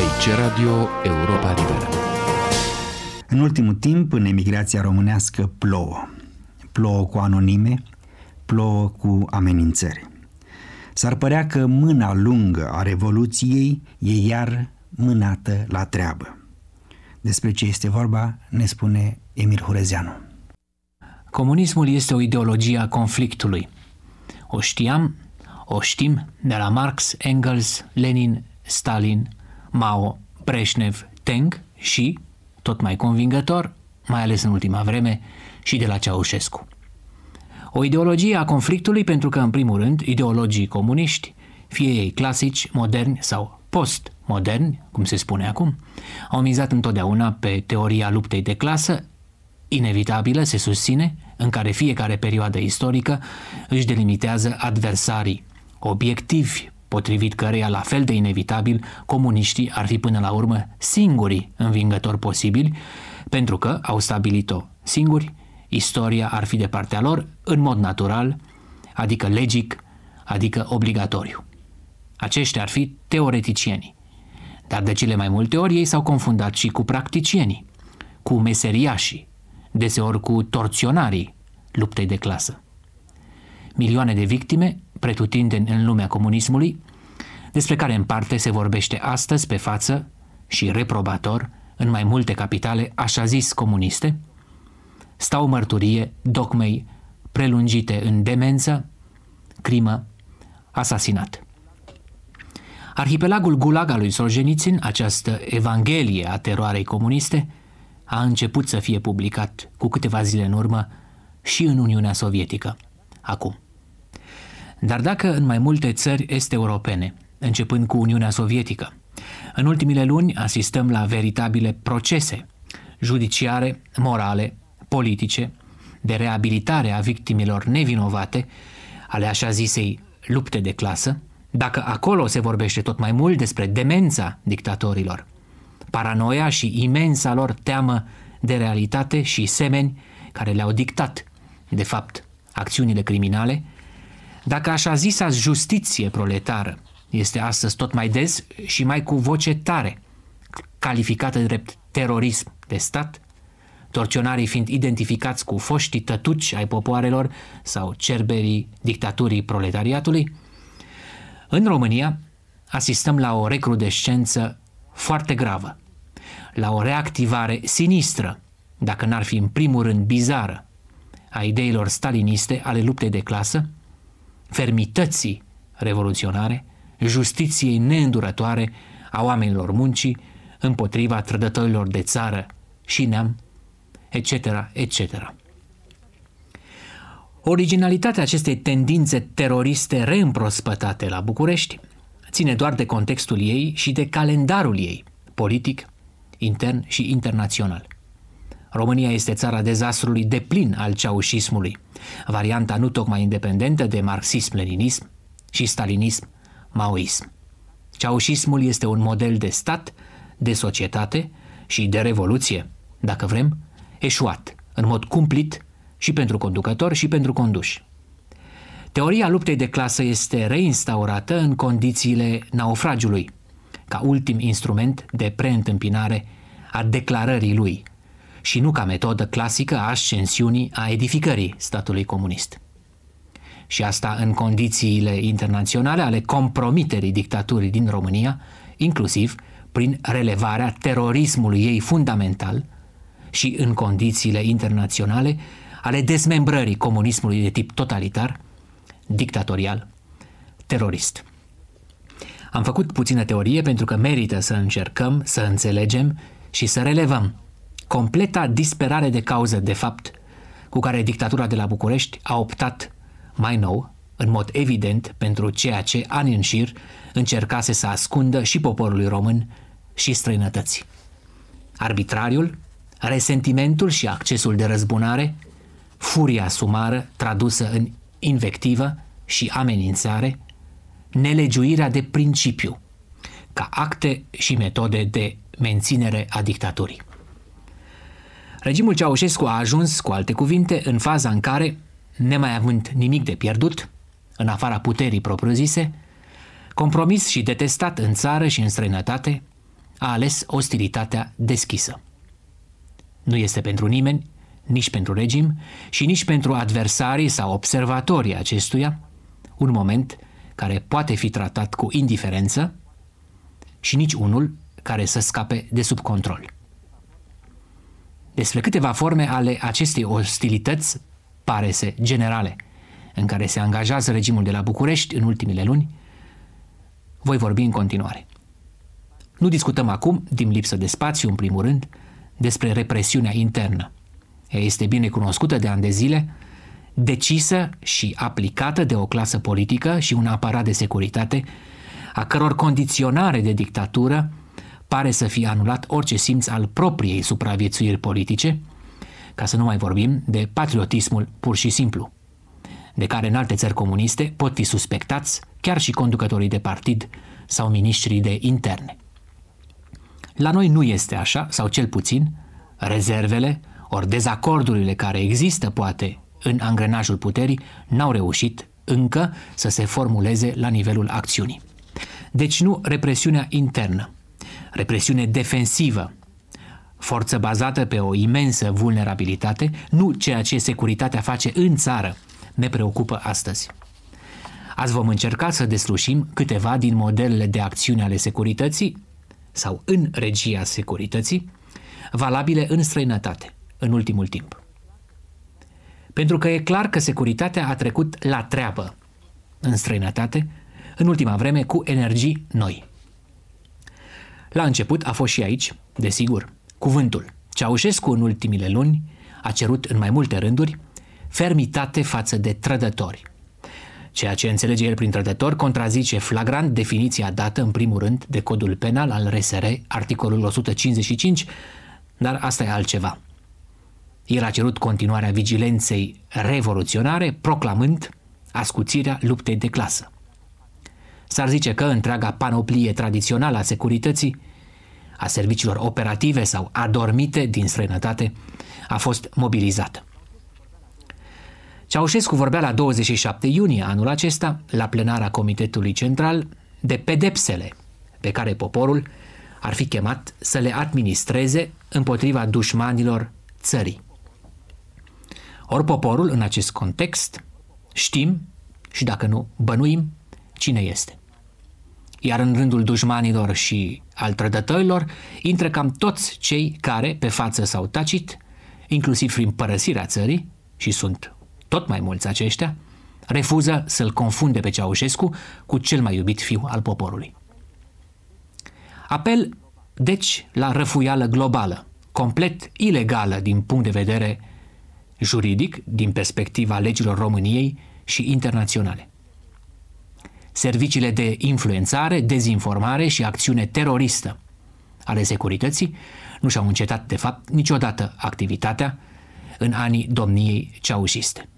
Aici Radio Europa Liberă. În ultimul timp, în emigrația românească plouă. Plouă cu anonime, plouă cu amenințări. S-ar părea că mâna lungă a Revoluției e iar mânată la treabă. Despre ce este vorba ne spune Emir Hurezeanu. Comunismul este o ideologie a conflictului. O știam, o știm de la Marx, Engels, Lenin, Stalin, Mao, Brezhnev, Teng și, tot mai convingător, mai ales în ultima vreme, și de la Ceaușescu. O ideologie a conflictului pentru că, în primul rând, ideologii comuniști, fie ei clasici, moderni sau post-moderni, cum se spune acum, au mizat întotdeauna pe teoria luptei de clasă, inevitabilă, se susține, în care fiecare perioadă istorică își delimitează adversarii obiectivi potrivit căreia, la fel de inevitabil, comuniștii ar fi până la urmă singurii învingători posibili, pentru că au stabilit-o singuri, istoria ar fi de partea lor în mod natural, adică legic, adică obligatoriu. Aceștia ar fi teoreticienii. Dar de cele mai multe ori ei s-au confundat și cu practicienii, cu meseriașii, deseori cu torționarii luptei de clasă. Milioane de victime pretutindeni în lumea comunismului, despre care în parte se vorbește astăzi pe față și reprobator în mai multe capitale așa zis comuniste, stau mărturie dogmei prelungite în demență, crimă, asasinat. Arhipelagul Gulag al lui Solzhenitsyn, această evanghelie a teroarei comuniste, a început să fie publicat cu câteva zile în urmă și în Uniunea Sovietică, acum. Dar dacă în mai multe țări este europene, începând cu Uniunea Sovietică, în ultimile luni asistăm la veritabile procese judiciare, morale, politice, de reabilitare a victimilor nevinovate ale așa zisei lupte de clasă, dacă acolo se vorbește tot mai mult despre demența dictatorilor, paranoia și imensa lor teamă de realitate și semeni care le-au dictat, de fapt, acțiunile criminale, dacă așa zisa justiție proletară este astăzi tot mai des și mai cu voce tare, calificată drept terorism de stat, torționarii fiind identificați cu foștii tătuci ai popoarelor sau cerberii dictaturii proletariatului, în România asistăm la o recrudescență foarte gravă, la o reactivare sinistră, dacă n-ar fi în primul rând bizară, a ideilor staliniste ale luptei de clasă, fermității revoluționare, justiției neîndurătoare a oamenilor muncii împotriva trădătorilor de țară și neam, etc., etc. Originalitatea acestei tendințe teroriste reîmprospătate la București ține doar de contextul ei și de calendarul ei, politic, intern și internațional. România este țara dezastrului de plin al ceaușismului, varianta nu tocmai independentă de marxism-leninism și stalinism, maoism. Ceaușismul este un model de stat, de societate și de revoluție, dacă vrem, eșuat, în mod cumplit și pentru conducători și pentru conduși. Teoria luptei de clasă este reinstaurată în condițiile naufragiului, ca ultim instrument de preîntâmpinare a declarării lui, și nu ca metodă clasică a ascensiunii a edificării statului comunist. Și asta în condițiile internaționale ale compromiterii dictaturii din România, inclusiv prin relevarea terorismului ei fundamental și în condițiile internaționale ale dezmembrării comunismului de tip totalitar, dictatorial, terorist. Am făcut puțină teorie pentru că merită să încercăm să înțelegem și să relevăm completa disperare de cauză, de fapt, cu care dictatura de la București a optat mai nou, în mod evident, pentru ceea ce ani în șir încercase să ascundă și poporului român și străinătății. Arbitrariul, resentimentul și accesul de răzbunare, furia sumară tradusă în invectivă și amenințare, nelegiuirea de principiu, ca acte și metode de menținere a dictaturii. Regimul Ceaușescu a ajuns, cu alte cuvinte, în faza în care, nemai având nimic de pierdut, în afara puterii propriu-zise, compromis și detestat în țară și în străinătate, a ales ostilitatea deschisă. Nu este pentru nimeni, nici pentru regim și nici pentru adversarii sau observatorii acestuia, un moment care poate fi tratat cu indiferență și nici unul care să scape de sub control. Despre câteva forme ale acestei ostilități, pare se generale, în care se angajează regimul de la București în ultimile luni, voi vorbi în continuare. Nu discutăm acum, din lipsă de spațiu în primul rând, despre represiunea internă. Ea este bine cunoscută de ani de zile, decisă și aplicată de o clasă politică și un aparat de securitate, a căror condiționare de dictatură pare să fie anulat orice simț al propriei supraviețuiri politice, ca să nu mai vorbim de patriotismul pur și simplu, de care în alte țări comuniste pot fi suspectați chiar și conducătorii de partid sau miniștrii de interne. La noi nu este așa, sau cel puțin, rezervele ori dezacordurile care există, poate, în angrenajul puterii, n-au reușit încă să se formuleze la nivelul acțiunii. Deci nu represiunea internă, represiune defensivă, forță bazată pe o imensă vulnerabilitate, nu ceea ce securitatea face în țară, ne preocupă astăzi. Azi vom încerca să deslușim câteva din modelele de acțiune ale securității sau în regia securității, valabile în străinătate, în ultimul timp. Pentru că e clar că securitatea a trecut la treabă în străinătate, în ultima vreme, cu energii noi. La început a fost și aici, desigur, cuvântul. Ceaușescu în ultimile luni a cerut în mai multe rânduri fermitate față de trădători. Ceea ce înțelege el prin trădător contrazice flagrant definiția dată în primul rând de codul penal al RSR, articolul 155, dar asta e altceva. El a cerut continuarea vigilenței revoluționare, proclamând ascuțirea luptei de clasă. S-ar zice că întreaga panoplie tradițională a securității, a serviciilor operative sau adormite din străinătate, a fost mobilizată. Ceaușescu vorbea la 27 iunie anul acesta, la plenara Comitetului Central, de pedepsele pe care poporul ar fi chemat să le administreze împotriva dușmanilor țării. Ori poporul, în acest context, știm și dacă nu, bănuim cine este. Iar în rândul dușmanilor și al trădătorilor intră cam toți cei care, pe față sau tacit, inclusiv prin părăsirea țării, și sunt tot mai mulți aceștia, refuză să-l confunde pe Ceaușescu cu cel mai iubit fiu al poporului. Apel, deci, la răfuială globală, complet ilegală din punct de vedere juridic, din perspectiva legilor României și internaționale. Serviciile de influențare, dezinformare și acțiune teroristă ale securității nu și-au încetat, de fapt, niciodată activitatea în anii domniei ceaușiste.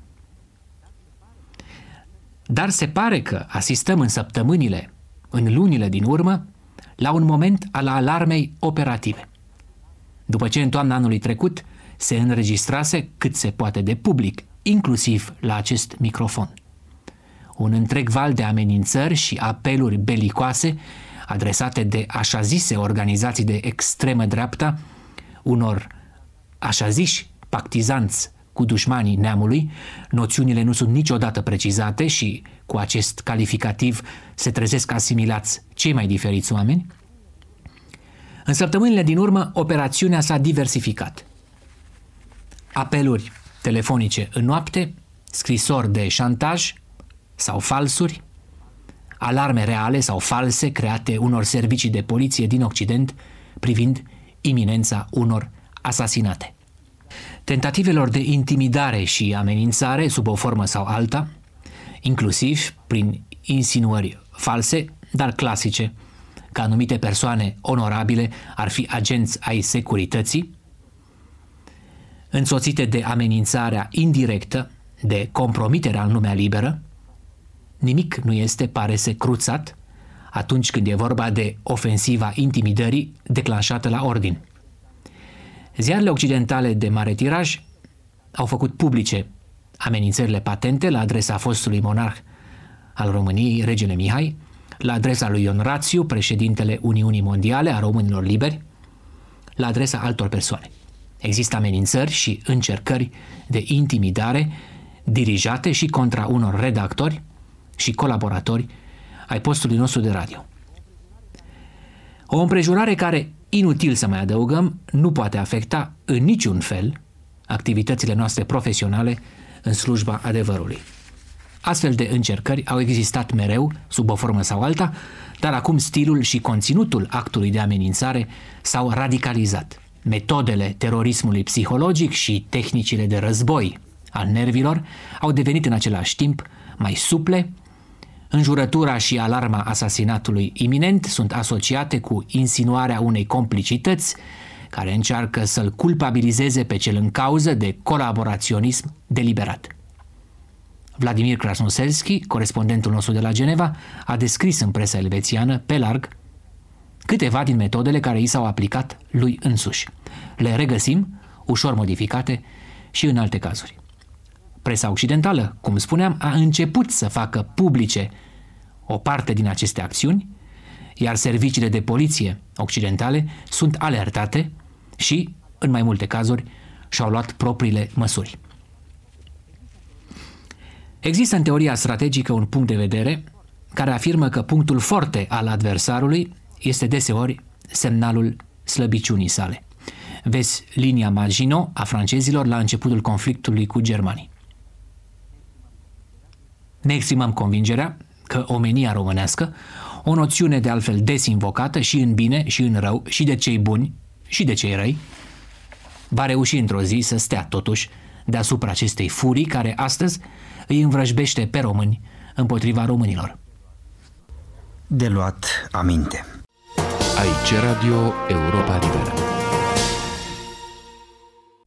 Dar se pare că asistăm în săptămânile, în lunile din urmă, la un moment al alarmei operative. După ce în toamna anului trecut se înregistrase cât se poate de public, inclusiv la acest microfon. Un întreg val de amenințări și apeluri belicoase adresate de așa zise organizații de extremă dreapta, unor așa ziși pactizanți cu dușmanii neamului, noțiunile nu sunt niciodată precizate și cu acest calificativ se trezesc asimilați cei mai diferiți oameni. În săptămânile din urmă, operațiunea s-a diversificat. Apeluri telefonice în noapte, scrisori de șantaj sau falsuri, alarme reale sau false create unor servicii de poliție din Occident privind iminența unor asasinate. Tentativelor de intimidare și amenințare sub o formă sau alta, inclusiv prin insinuări false, dar clasice, că anumite persoane onorabile ar fi agenți ai securității, însoțite de amenințarea indirectă, de compromiterea în lumea liberă, nimic nu este, pare se, cruțat atunci când e vorba de ofensiva intimidării declanșată la ordin. Ziarele occidentale de mare tiraj au făcut publice amenințările patente la adresa fostului monarh al României, regele Mihai, la adresa lui Ion Rațiu, președintele Uniunii Mondiale a Românilor Liberi, la adresa altor persoane. Există amenințări și încercări de intimidare dirijate și contra unor redactori și colaboratori ai postului nostru de radio. O împrejurare care, inutil să mai adăugăm, nu poate afecta în niciun fel activitățile noastre profesionale în slujba adevărului. Astfel de încercări au existat mereu, sub o formă sau alta, dar acum stilul și conținutul actului de amenințare s-au radicalizat. Metodele terorismului psihologic și tehnicile de război al nervilor au devenit în același timp mai suple, înjurătura și alarma asasinatului iminent sunt asociate cu insinuarea unei complicități care încearcă să-l culpabilizeze pe cel în cauză de colaboraționism deliberat. Vladimir Krasnoselski, corespondentul nostru de la Geneva, a descris în presa elvețiană, pe larg, câteva din metodele care i s-au aplicat lui însuși. Le regăsim, ușor modificate, și în alte cazuri. Presa occidentală, cum spuneam, a început să facă publice o parte din aceste acțiuni, iar serviciile de poliție occidentale sunt alertate și, în mai multe cazuri, și-au luat propriile măsuri. Există în teoria strategică un punct de vedere care afirmă că punctul forte al adversarului este deseori semnalul slăbiciunii sale. Vezi linia Maginot a francezilor la începutul conflictului cu germanii. Ne exprimăm convingerea că omenia românească, o noțiune de altfel des invocată și în bine și în rău, și de cei buni și de cei răi, va reuși într-o zi să stea totuși deasupra acestei furii care astăzi îi învrăjbește pe români împotriva românilor. De luat aminte. Aici Radio Europa Liberă.